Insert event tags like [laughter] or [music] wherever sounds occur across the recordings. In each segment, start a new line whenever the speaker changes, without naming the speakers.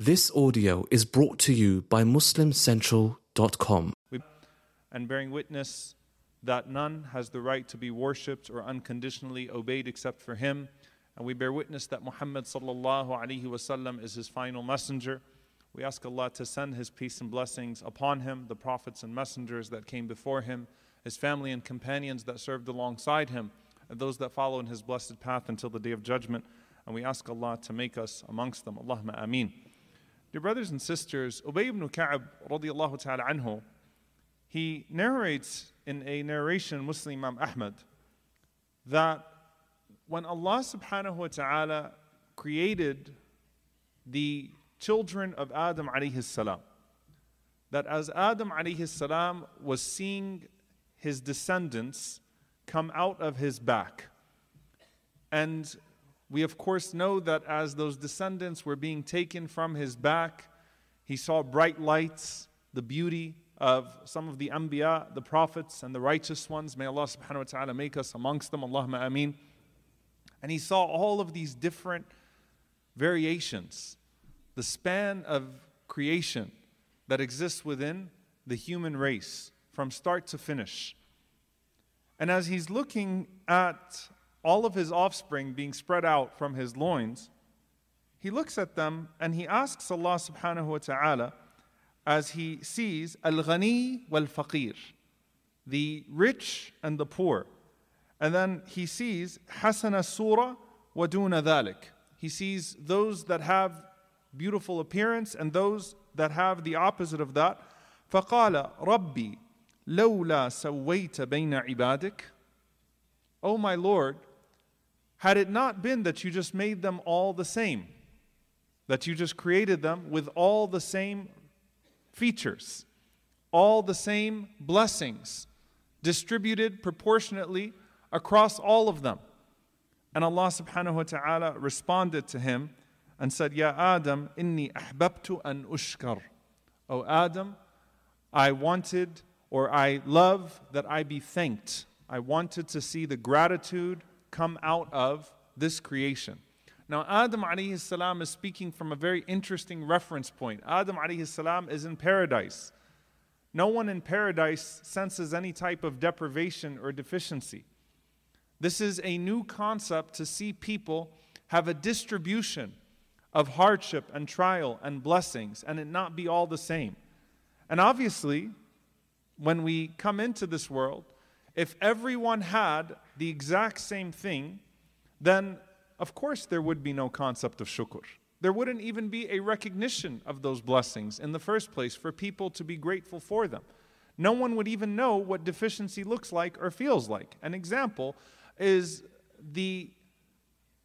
This audio is brought to you by MuslimCentral.com.
and bearing witness that none has the right to be worshipped or unconditionally obeyed except for him. And we bear witness that Muhammad sallallahu alaihi wasallam is his final messenger. We ask Allah to send his peace and blessings upon him, the prophets and messengers that came before him, his family and companions that served alongside him, and those that follow in his blessed path until the day of judgment. And we ask Allah to make us amongst them. Allahumma ameen. Dear brothers and sisters, Ubay ibn Ka'ab radiallahu ta'ala anhu, he narrates in a narration, Musnad Imam Ahmad, that when Allah subhanahu wa ta'ala created the children of Adam alayhi salam, that as Adam alayhi salam was seeing his descendants come out of his back, and we, of course, know that as those descendants were being taken from his back, he saw bright lights, the beauty of some of the Anbiya, the prophets, and the righteous ones. May Allah subhanahu wa ta'ala make us amongst them. Allahumma ameen. And he saw all of these different variations, the span of creation that exists within the human race from start to finish. And as he's looking at all of his offspring being spread out from his loins, he looks at them and he asks Allah subhanahu wa ta'ala as he sees Al Ghani wal Faqir, the rich and the poor. And then he sees Hasana Surah wa Duna Dhalik. He sees those that have beautiful appearance and those that have the opposite of that. فقال ربي لولا سويت بين عبادك Oh my Lord, had it not been that you just made them all the same, that you just created them with all the same features, all the same blessings, distributed proportionately across all of them. And Allah subhanahu wa ta'ala responded to him and said, Ya Adam, inni ahbabtu an ushkar. O Adam, I wanted or I love that I be thanked. I wanted to see the gratitude come out of this creation. Now, Adam alayhi salam is speaking from a very interesting reference point. Adam alayhi salam is in paradise. No one in paradise senses any type of deprivation or deficiency. This is a new concept to see people have a distribution of hardship and trial and blessings and it not be all the same. And obviously, when we come into this world, if everyone had the exact same thing, then of course there would be no concept of shukr. There wouldn't even be a recognition of those blessings in the first place for people to be grateful for them. No one would even know what deficiency looks like or feels like. An example is the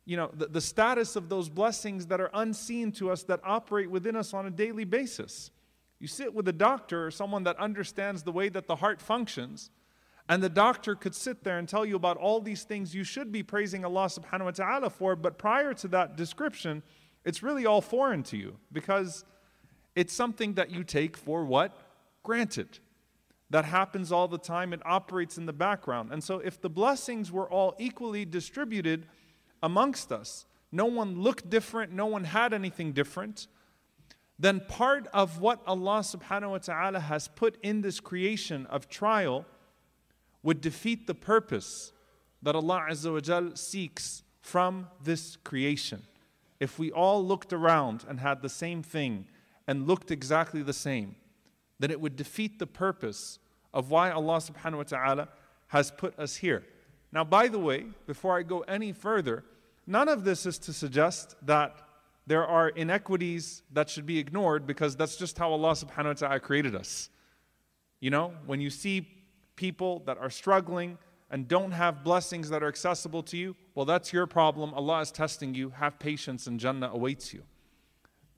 you know the, the status of those blessings that are unseen to us that operate within us on a daily basis. You sit with a doctor or someone that understands the way that the heart functions, and the doctor could sit there and tell you about all these things you should be praising Allah subhanahu wa ta'ala for, but prior to that description, it's really all foreign to you because it's something that you take for what? Granted. That happens all the time, it operates in the background. And so, if the blessings were all equally distributed amongst us, no one looked different, no one had anything different, then part of what Allah subhanahu wa ta'ala has put in this creation of trial would defeat the purpose that Allah Azza seeks from this creation. If we all looked around and had the same thing and looked exactly the same, then it would defeat the purpose of why Allah subhanahu wa ta'ala has put us here. Now, by the way, before I go any further, none of this is to suggest that there are inequities that should be ignored because that's just how Allah subhanahu wa ta'ala created us. You know, when you see people that are struggling and don't have blessings that are accessible to you, well, that's your problem. Allah is testing you. Have patience and Jannah awaits you.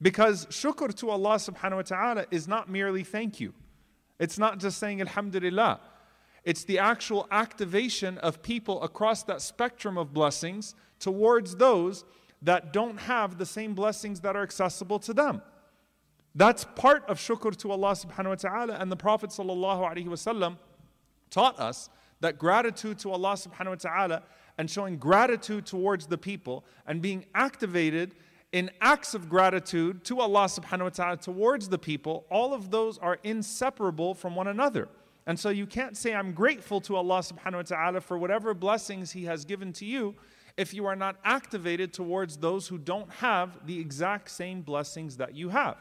Because shukr to Allah subhanahu wa ta'ala is not merely thank you. It's not just saying Alhamdulillah. It's the actual activation of people across that spectrum of blessings towards those that don't have the same blessings that are accessible to them. That's part of shukr to Allah subhanahu wa ta'ala. And the Prophet sallallahu alaihi wasallam taught us that gratitude to Allah subhanahu wa ta'ala and showing gratitude towards the people and being activated in acts of gratitude to Allah subhanahu wa ta'ala towards the people, all of those are inseparable from one another. And so you can't say, I'm grateful to Allah subhanahu wa ta'ala for whatever blessings He has given to you if you are not activated towards those who don't have the exact same blessings that you have.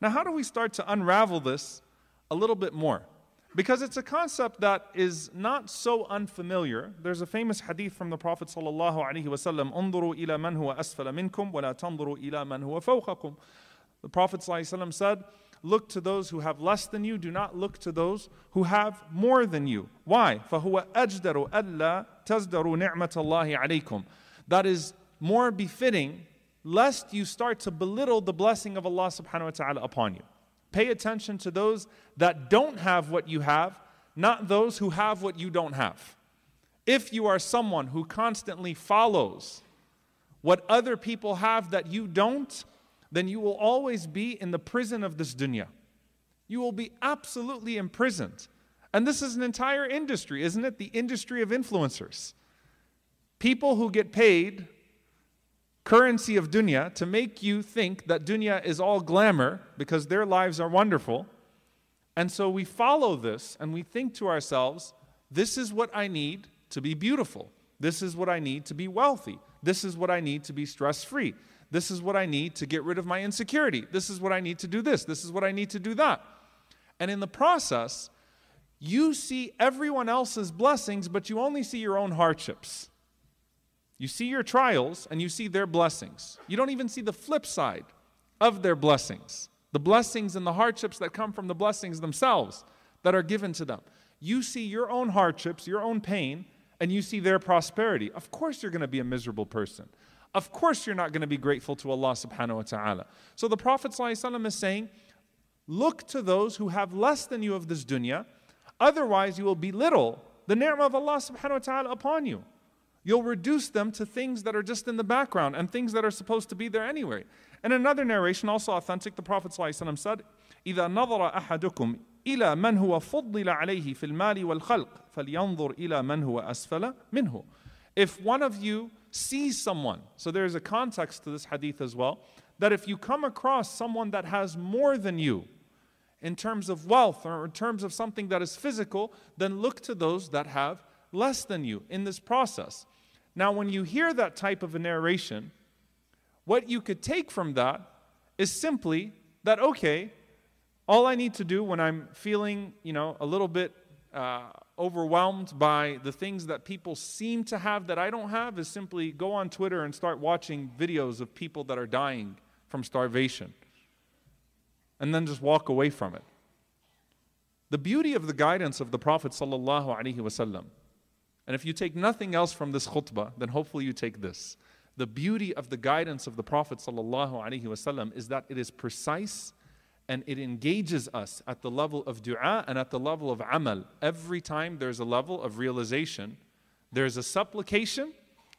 Now, how do we start to unravel this a little bit more? Because it's a concept that is not so unfamiliar. There's a famous hadith from the Prophet sallallahu alaihi wasallam, "Unzuru ila man huwa asfala minkum, wa la tanzuru ila man huwa fawqakum." The Prophet sallallahu said, "Look to those who have less than you. Do not look to those who have more than you. Why? فهو أجدر ألا تزدروا نعمة الله عليكم." That is more befitting, lest you start to belittle the blessing of Allah subhanahu wa taala upon you. Pay attention to those that don't have what you have, not those who have what you don't have. If you are someone who constantly follows what other people have that you don't, then you will always be in the prison of this dunya. You will be absolutely imprisoned. And this is an entire industry, isn't it? The industry of influencers. People who get paid currency of dunya to make you think that dunya is all glamour because their lives are wonderful. And so we follow this and we think to ourselves, this is what I need to be beautiful. This is what I need to be wealthy. This is what I need to be stress free. This is what I need to get rid of my insecurity. This is what I need to do this. This is what I need to do that. And in the process, you see everyone else's blessings, but you only see your own hardships. You see your trials and you see their blessings. You don't even see the flip side of their blessings, the blessings and the hardships that come from the blessings themselves that are given to them. You see your own hardships, your own pain, and you see their prosperity. Of course, you're going to be a miserable person. Of course, you're not going to be grateful to Allah subhanahu wa ta'ala. So the Prophet ﷺ is saying, Look to those who have less than you of this dunya, otherwise, you will belittle the ni'mah of Allah subhanahu wa ta'ala upon you. You'll reduce them to things that are just in the background and things that are supposed to be there anyway. And another narration, also authentic, the Prophet ﷺ said, إذا نظر أحدكم إلى من هو فضل عليه في المال والخلق فلينظر إلى من هو أسفل منه. If one of you sees someone, so there's a context to this hadith as well, that if you come across someone that has more than you, in terms of wealth or in terms of something that is physical, then look to those that have less than you in this process. Now, when you hear that type of a narration, what you could take from that is simply that, okay, all I need to do when I'm feeling, you know, a little bit uh, overwhelmed by the things that people seem to have that I don't have is simply go on Twitter and start watching videos of people that are dying from starvation and then just walk away from it. The beauty of the guidance of the Prophet and if you take nothing else from this khutbah, then hopefully you take this. The beauty of the guidance of the Prophet ﷺ is that it is precise and it engages us at the level of dua and at the level of amal. Every time there's a level of realization, there's a supplication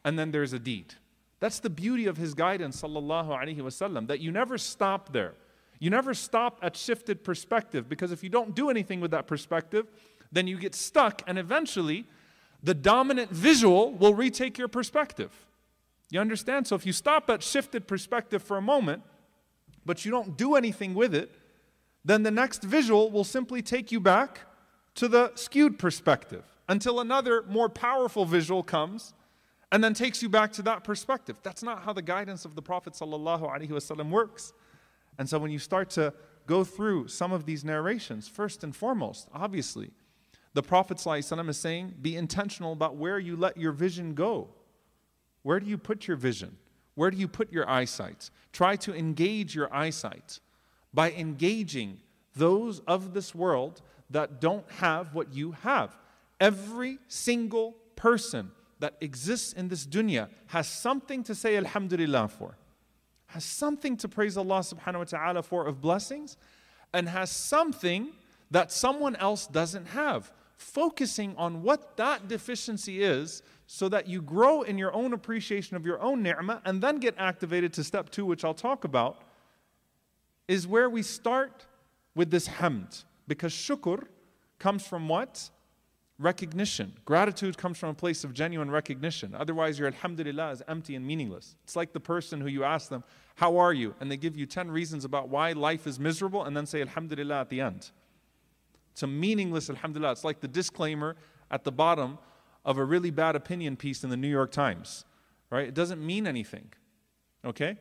and then there's a deed. That's the beauty of his guidance, sallallahu that you never stop there. You never stop at shifted perspective because if you don't do anything with that perspective, then you get stuck and eventually the dominant visual will retake your perspective. You understand? So if you stop at shifted perspective for a moment, but you don't do anything with it, then the next visual will simply take you back to the skewed perspective until another more powerful visual comes and then takes you back to that perspective. That's not how the guidance of the Prophet works. And so when you start to go through some of these narrations, first and foremost, obviously, the Prophet ﷺ is saying, be intentional about where you let your vision go. Where do you put your vision? Where do you put your eyesight? Try to engage your eyesight by engaging those of this world that don't have what you have. Every single person that exists in this dunya has something to say Alhamdulillah for, has something to praise Allah subhanahu wa ta'ala for of blessings, and has something that someone else doesn't have focusing on what that deficiency is so that you grow in your own appreciation of your own ni'mah and then get activated to step two, which I'll talk about, is where we start with this hamd. Because shukr comes from what? recognition. Gratitude comes from a place of genuine recognition. Otherwise, your alhamdulillah is empty and meaningless. It's like the person who you ask them, How are you? And they give you 10 reasons about why life is miserable and then say alhamdulillah at the end. It's a meaningless alhamdulillah. It's like the disclaimer at the bottom of a really bad opinion piece in the New York Times, right? It doesn't mean anything, okay?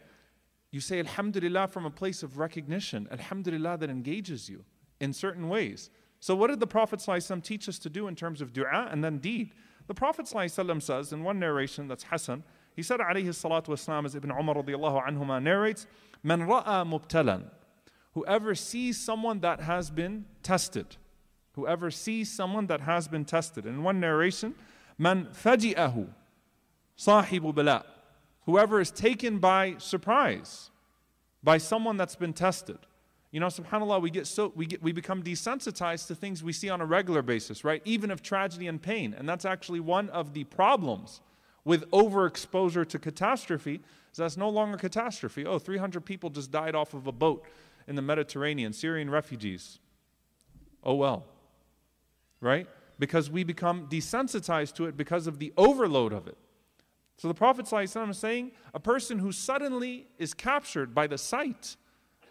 You say alhamdulillah from a place of recognition, alhamdulillah that engages you in certain ways. So, what did the Prophet ﷺ teach us to do in terms of dua and then deed? The Prophet ﷺ says in one narration that's Hassan, he said, alayhi salatu wasalam, as Ibn Umar radiallahu anhuma narrates, Man ra'a mubtalan. Whoever sees someone that has been tested. Whoever sees someone that has been tested. In one narration, Man faji'ahu sahibu bala. Whoever is taken by surprise by someone that's been tested. You know, subhanAllah, we get so we get we become desensitized to things we see on a regular basis, right? Even of tragedy and pain. And that's actually one of the problems with overexposure to catastrophe, is that's no longer catastrophe. Oh, 300 people just died off of a boat in the Mediterranean, Syrian refugees. Oh well right? Because we become desensitized to it because of the overload of it. So the Prophet ﷺ is saying a person who suddenly is captured by the sight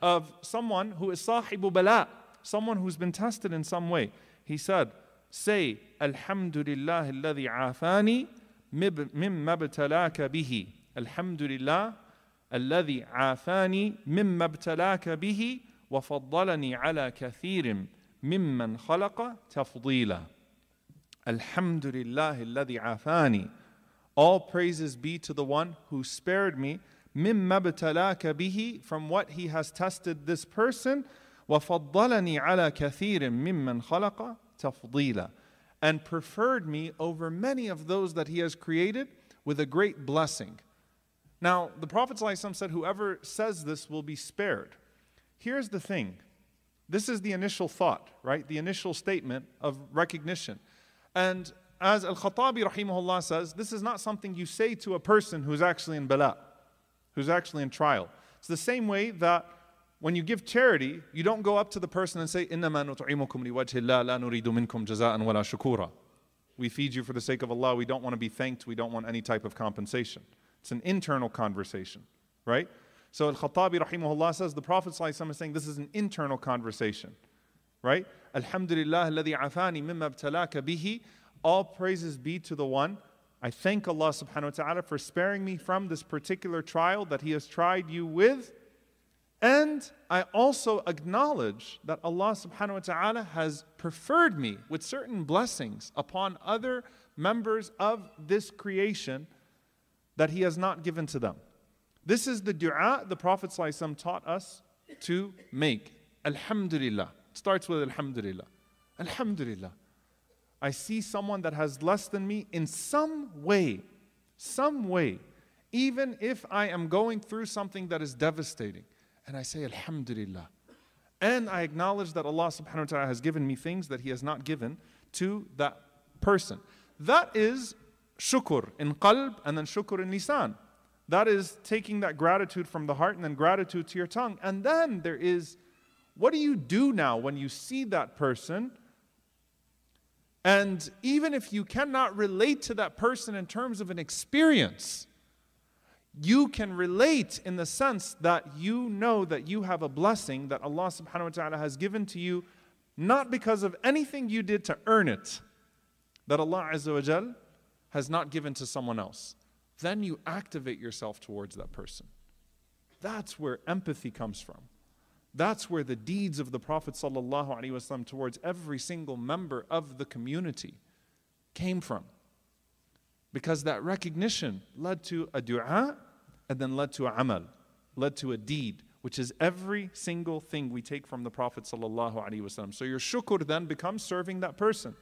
of someone who is sahibu bala, someone who's been tested in some way, he said, Say, Alhamdulillah alladhi afani mimma bihi. Alhamdulillah alladhi afani mimma bihi wa faddalani ala kathirim ممن خلق تفضيلا الحمد لله الذي عافاني All praises be to the one who spared me مما ابتلاك به from what he has tested this person وفضلني على كثير ممن خلق تفضيلا and preferred me over many of those that he has created with a great blessing. Now, the Prophet ﷺ said, Whoever says this will be spared. Here's the thing this is the initial thought, right? The initial statement of recognition. And as Al Khattabi rahimahullah says, this is not something you say to a person who's actually in bala who's actually in trial. It's the same way that when you give charity, you don't go up to the person and say, إِنَّمَا نُطْعِمُكُمْ لِوَجْهِ اللَّهِ لَا نُرِيدُ مِنْكُمْ جَزَاءً وَلَا شُكُورًا We feed you for the sake of Allah. We don't want to be thanked. We don't want any type of compensation. It's an internal conversation, right? So Al-Khattabi rahimahullah says, the Prophet is saying this is an internal conversation, right? Alhamdulillah alladhi afani mimma abtalaka bihi. All praises be to the one I thank Allah subhanahu wa ta'ala for sparing me from this particular trial that He has tried you with. And I also acknowledge that Allah subhanahu wa ta'ala has preferred me with certain blessings upon other members of this creation that He has not given to them. This is the dua the Prophet taught us to make. Alhamdulillah. It starts with Alhamdulillah. Alhamdulillah. I see someone that has less than me in some way, some way, even if I am going through something that is devastating. And I say, Alhamdulillah. And I acknowledge that Allah subhanahu wa ta'ala has given me things that He has not given to that person. That is shukr in qalb and then shukr in lisan. That is taking that gratitude from the heart and then gratitude to your tongue. And then there is what do you do now when you see that person and even if you cannot relate to that person in terms of an experience, you can relate in the sense that you know that you have a blessing that Allah subhanahu wa ta'ala has given to you, not because of anything you did to earn it, that Allah Azza wa Jal has not given to someone else. Then you activate yourself towards that person. That's where empathy comes from. That's where the deeds of the Prophet ﷺ towards every single member of the community came from. Because that recognition led to a dua and then led to amal, led to a deed, which is every single thing we take from the Prophet. ﷺ. So your shukr then becomes serving that person.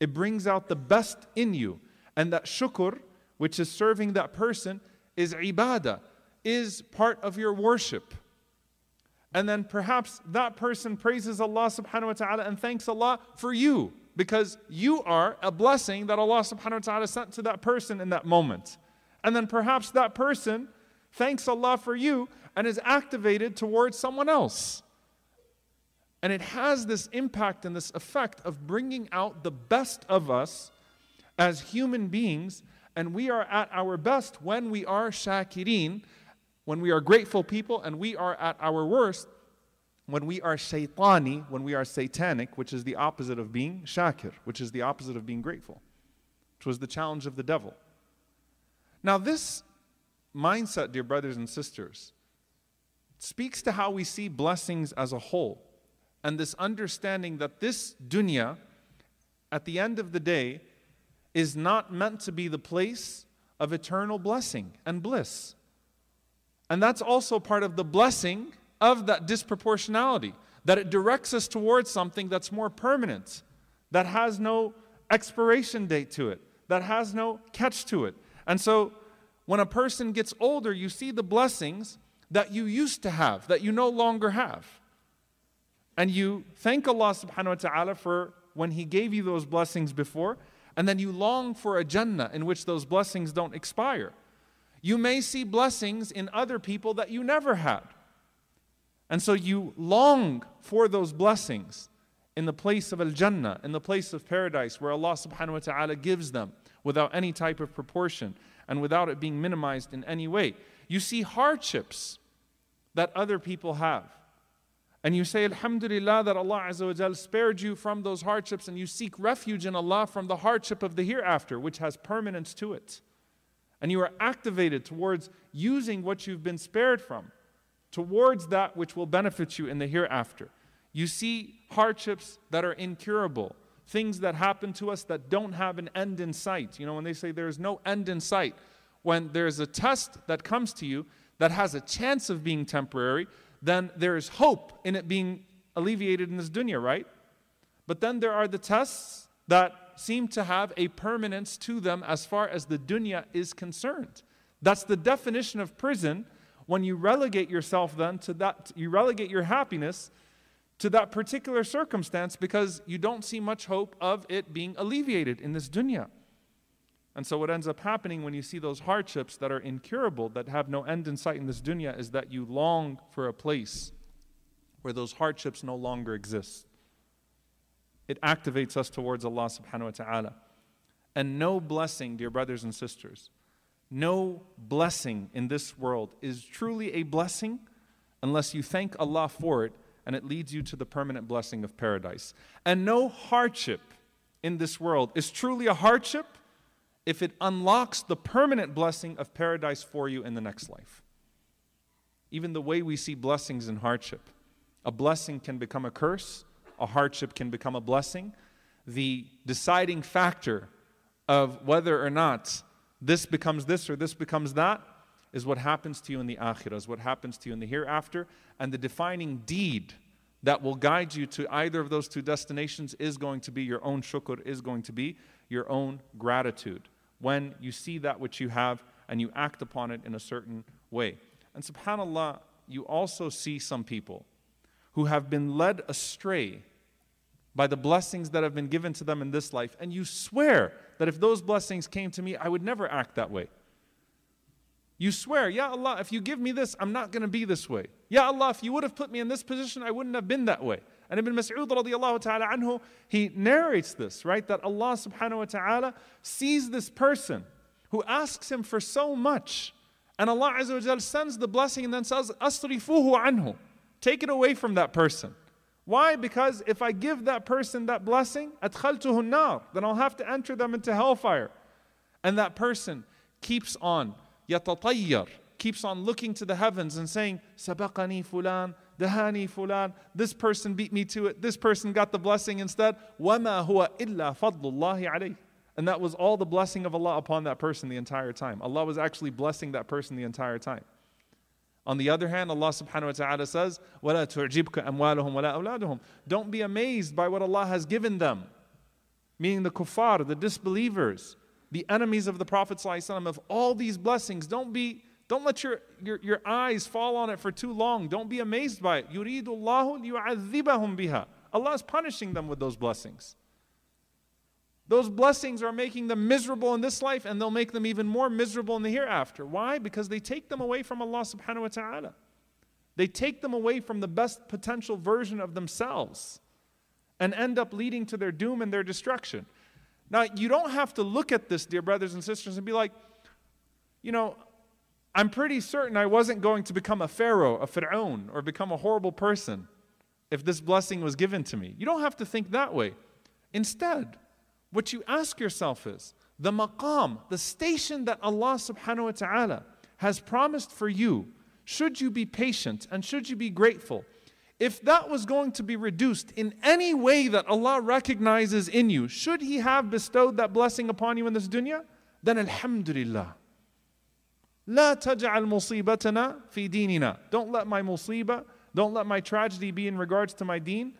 It brings out the best in you. And that shukr, which is serving that person, is ibadah, is part of your worship. And then perhaps that person praises Allah subhanahu wa ta'ala and thanks Allah for you because you are a blessing that Allah subhanahu wa ta'ala sent to that person in that moment. And then perhaps that person thanks Allah for you and is activated towards someone else. And it has this impact and this effect of bringing out the best of us as human beings. And we are at our best when we are shakirin, when we are grateful people, and we are at our worst when we are shaitani, when we are satanic, which is the opposite of being shakir, which is the opposite of being grateful, which was the challenge of the devil. Now, this mindset, dear brothers and sisters, speaks to how we see blessings as a whole and this understanding that this dunya, at the end of the day, is not meant to be the place of eternal blessing and bliss. And that's also part of the blessing of that disproportionality, that it directs us towards something that's more permanent, that has no expiration date to it, that has no catch to it. And so when a person gets older, you see the blessings that you used to have, that you no longer have. And you thank Allah subhanahu wa ta'ala for when He gave you those blessings before, and then you long for a Jannah in which those blessings don't expire. You may see blessings in other people that you never had. And so you long for those blessings in the place of Al Jannah, in the place of paradise, where Allah subhanahu wa ta'ala gives them without any type of proportion and without it being minimized in any way. You see hardships that other people have. And you say, Alhamdulillah, that Allah Azza spared you from those hardships, and you seek refuge in Allah from the hardship of the hereafter, which has permanence to it. And you are activated towards using what you've been spared from towards that which will benefit you in the hereafter. You see hardships that are incurable, things that happen to us that don't have an end in sight. You know, when they say there's no end in sight, when there's a test that comes to you that has a chance of being temporary, then there is hope in it being alleviated in this dunya, right? But then there are the tests that seem to have a permanence to them as far as the dunya is concerned. That's the definition of prison when you relegate yourself then to that, you relegate your happiness to that particular circumstance because you don't see much hope of it being alleviated in this dunya. And so, what ends up happening when you see those hardships that are incurable, that have no end in sight in this dunya, is that you long for a place where those hardships no longer exist. It activates us towards Allah subhanahu wa ta'ala. And no blessing, dear brothers and sisters, no blessing in this world is truly a blessing unless you thank Allah for it and it leads you to the permanent blessing of paradise. And no hardship in this world is truly a hardship if it unlocks the permanent blessing of paradise for you in the next life. Even the way we see blessings and hardship, a blessing can become a curse, a hardship can become a blessing. The deciding factor of whether or not this becomes this or this becomes that, is what happens to you in the akhirah, is what happens to you in the hereafter. And the defining deed that will guide you to either of those two destinations is going to be your own shukr, is going to be your own gratitude. When you see that which you have and you act upon it in a certain way. And subhanAllah, you also see some people who have been led astray by the blessings that have been given to them in this life, and you swear that if those blessings came to me, I would never act that way. You swear, Ya Allah, if you give me this, I'm not going to be this way. Ya Allah, if you would have put me in this position, I wouldn't have been that way. And Ibn Mas'ud radiallahu ta'ala anhu, he narrates this, right? That Allah subhanahu wa ta'ala sees this person who asks him for so much. And Allah Azza wa sends the blessing and then says, Asrifuhu anhu. Take it away from that person. Why? Because if I give that person that blessing, adkhaltuhu nar, then I'll have to enter them into hellfire. And that person keeps on, yatatayyar, keeps on looking to the heavens and saying, Sabaqani fulan, دهاني فلان, this person beat me to it, this person got the blessing instead. وما هو إلا فضل الله عليه. And that was all the blessing of Allah upon that person the entire time. Allah was actually blessing that person the entire time. On the other hand, Allah subhanahu wa ta'ala says, وَلَا تُعْجِبْكَ أَمْوَالُهُمْ وَلَا أَوْلَادُهُم Don't be amazed by what Allah has given them. Meaning the kuffar, the disbelievers, the enemies of the Prophet ﷺ, of all these blessings. Don't be don't let your, your, your eyes fall on it for too long. Don't be amazed by it. يُرِيدُ اللَّهُ لِيُعَذِّبَهُم بِهَا Allah is punishing them with those blessings. Those blessings are making them miserable in this life and they'll make them even more miserable in the hereafter. Why? Because they take them away from Allah subhanahu wa ta'ala. They take them away from the best potential version of themselves and end up leading to their doom and their destruction. Now, you don't have to look at this, dear brothers and sisters, and be like, you know, I'm pretty certain I wasn't going to become a pharaoh, a pharaoh, or become a horrible person if this blessing was given to me. You don't have to think that way. Instead, what you ask yourself is the maqam, the station that Allah subhanahu wa ta'ala has promised for you, should you be patient and should you be grateful? If that was going to be reduced in any way that Allah recognizes in you, should He have bestowed that blessing upon you in this dunya? Then Alhamdulillah. لا تجعل مصيبتنا في ديننا. Don't let my musibah, don't let my tragedy be in regards to my deen.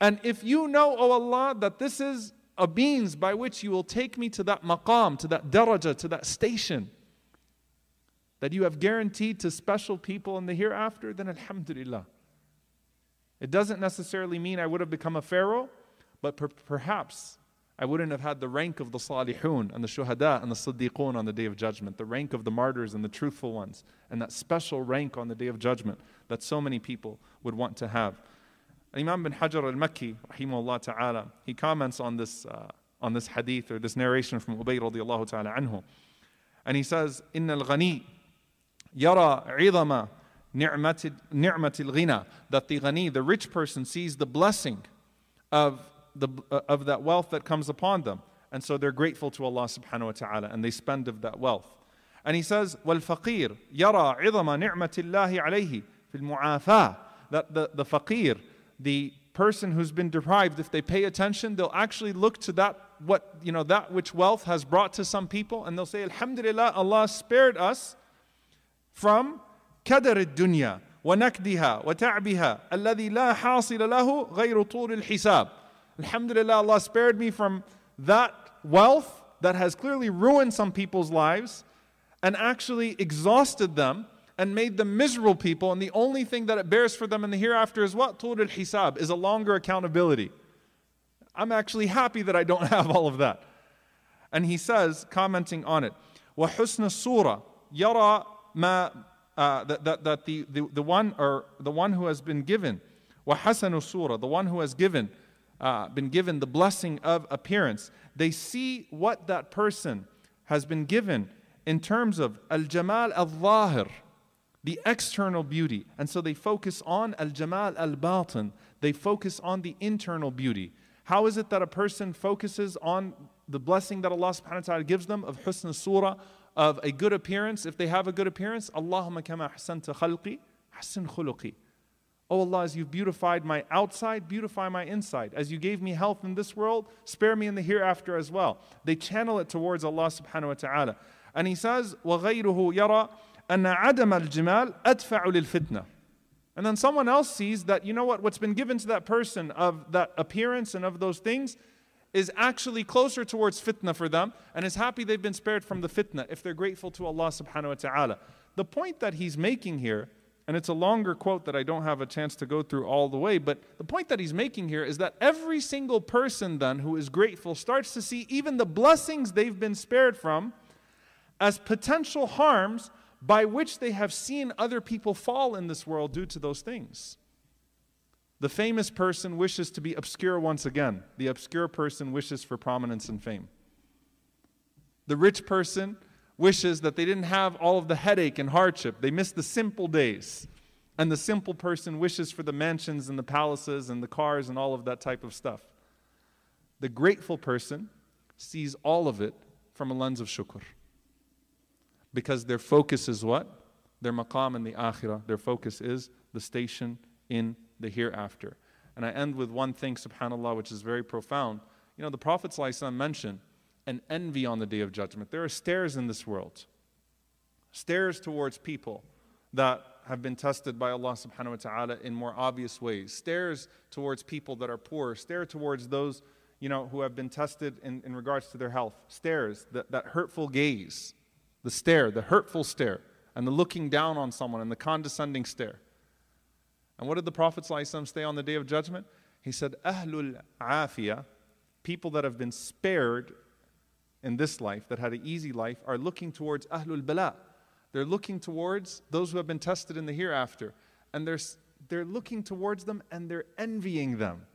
And if you know, O Allah, that this is a means by which you will take me to that maqam, to that daraja, to that station that you have guaranteed to special people in the hereafter, then Alhamdulillah. It doesn't necessarily mean I would have become a pharaoh, but per- perhaps I wouldn't have had the rank of the salihun and the shuhada and the siddiqun on the day of judgment, the rank of the martyrs and the truthful ones, and that special rank on the day of judgment that so many people would want to have. Imam bin Hajar al-Makki, rahimahullah ta'ala, he comments on this, uh, on this hadith or this narration from Ubay radiallahu ta'ala anhu. And he says, إن الغني يرى عظم نعمة الغنى that the ghani, the rich person, sees the blessing of, the, uh, of that wealth that comes upon them. And so they're grateful to Allah subhanahu wa ta'ala and they spend of that wealth. And he says, وَالْفَقِيرُ يَرَى عِظَمَ نِعْمَةِ اللَّهِ عَلَيْهِ فِي الْمُعَافَاةِ That the, the faqir, the person who's been deprived, if they pay attention, they'll actually look to that what you know that which wealth has brought to some people, and they'll say, Alhamdulillah, Allah spared us from كدر الدنيا ونكدها وتعبها الذي لا حاصل له غير طول الحساب Alhamdulillah, Allah spared me from that wealth that has clearly ruined some people's lives and actually exhausted them and made them miserable people. And the only thing that it bears for them in the hereafter is what? Tul al-hisab, is a longer accountability. I'm actually happy that I don't have [laughs] all of that. And he says, commenting on it, وَحُسْنَ الصُّورَةِ يَرَى مَا uh, that, that, that the, the, the one or the one who has been given وَحَسَنُ surah, the one who has given uh, been given the blessing of appearance, they see what that person has been given in terms of al-jamal al-zahir, the external beauty. And so they focus on al-jamal al-batin. They focus on the internal beauty. How is it that a person focuses on the blessing that Allah subhanahu wa ta'ala gives them of husn surah, of a good appearance, if they have a good appearance, Allahumma kama ahsanta khalqi, ahsan khuluqi. Oh Allah, as you've beautified my outside, beautify my inside. As you gave me health in this world, spare me in the hereafter as well. They channel it towards Allah subhanahu wa ta'ala. And he says, وَغَيْرُهُ يَرَى أَنَّ عَدَمَ الْجِمَالِ أَدْفَعُ لِلْفِتْنَةِ And then someone else sees that, you know what, what's been given to that person of that appearance and of those things is actually closer towards fitna for them and is happy they've been spared from the fitna if they're grateful to Allah subhanahu wa ta'ala. The point that he's making here, and it's a longer quote that I don't have a chance to go through all the way, but the point that he's making here is that every single person then who is grateful starts to see even the blessings they've been spared from as potential harms by which they have seen other people fall in this world due to those things. The famous person wishes to be obscure once again. The obscure person wishes for prominence and fame. The rich person wishes that they didn't have all of the headache and hardship. They missed the simple days. And the simple person wishes for the mansions and the palaces and the cars and all of that type of stuff. The grateful person sees all of it from a lens of shukr. Because their focus is what? Their maqam in the akhirah. Their focus is the station in the hereafter. And I end with one thing, subhanAllah, which is very profound. You know, the Prophet mentioned an envy on the day of judgment. There are stares in this world, stares towards people that have been tested by Allah subhanahu wa ta'ala in more obvious ways, stares towards people that are poor, stare towards those you know, who have been tested in, in regards to their health, stares, that, that hurtful gaze, the stare, the hurtful stare, and the looking down on someone and the condescending stare. And what did the Prophet ﷺ say on the day of judgment? He said, Ahlul afiyah, people that have been spared in this life, that had an easy life, are looking towards Ahlul bala. They're looking towards those who have been tested in the hereafter. and they're, they're looking towards them and they're envying them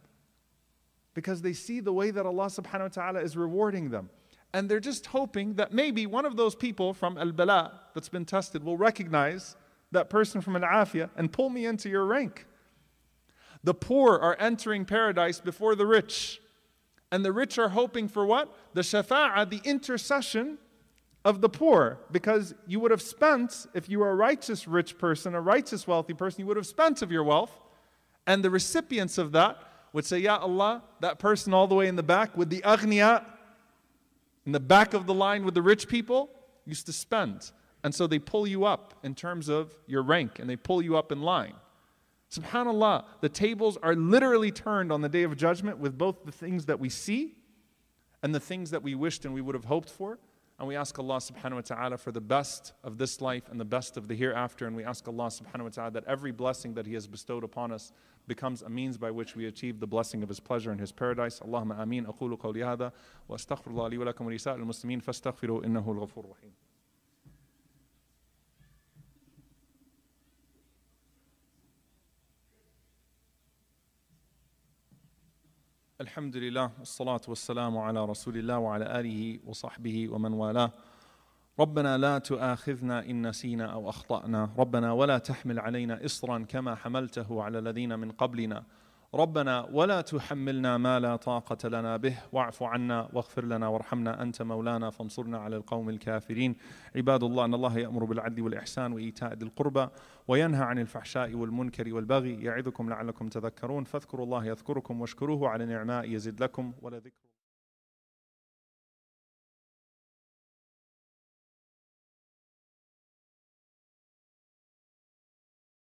because they see the way that Allah subhanahu wa ta'ala is rewarding them. And they're just hoping that maybe one of those people from Al Bala that's been tested will recognize that person from Al Afia and pull me into your rank. The poor are entering paradise before the rich. And the rich are hoping for what? The shafa'ah, the intercession of the poor. Because you would have spent, if you were a righteous rich person, a righteous wealthy person, you would have spent of your wealth. And the recipients of that would say, Ya Allah, that person all the way in the back with the aghniya, in the back of the line with the rich people, used to spend. And so they pull you up in terms of your rank and they pull you up in line. SubhanAllah, the tables are literally turned on the day of judgment with both the things that we see and the things that we wished and we would have hoped for. And we ask Allah subhanahu wa ta'ala for the best of this life and the best of the hereafter. And we ask Allah subhanahu wa ta'ala that every blessing that He has bestowed upon us becomes a means by which we achieve the blessing of His pleasure and His paradise. Allahumma ameen. أقول قولي هذا وأستغفر الله لي ولكم ولسائر المسلمين فاستغفروا إنه الغفور الرحيم. الحمد لله والصلاة والسلام على رسول الله وعلى آله وصحبه ومن والاه. ربنا لا تؤاخذنا إن نسينا أو أخطأنا. ربنا ولا تحمل علينا إصرا كما حملته على الذين من قبلنا. ربنا ولا تحملنا ما لا طاقة لنا به. واعف عنا واغفر لنا وارحمنا أنت مولانا فانصرنا على القوم الكافرين. عباد الله أن الله يأمر بالعدل والإحسان وإيتاء ذي القربى وينهى عن الفحشاء والمنكر والبغي يعظكم لعلكم تذكرون. فاذكروا الله يذكركم واشكروه على نعماء يزد لكم ولذكر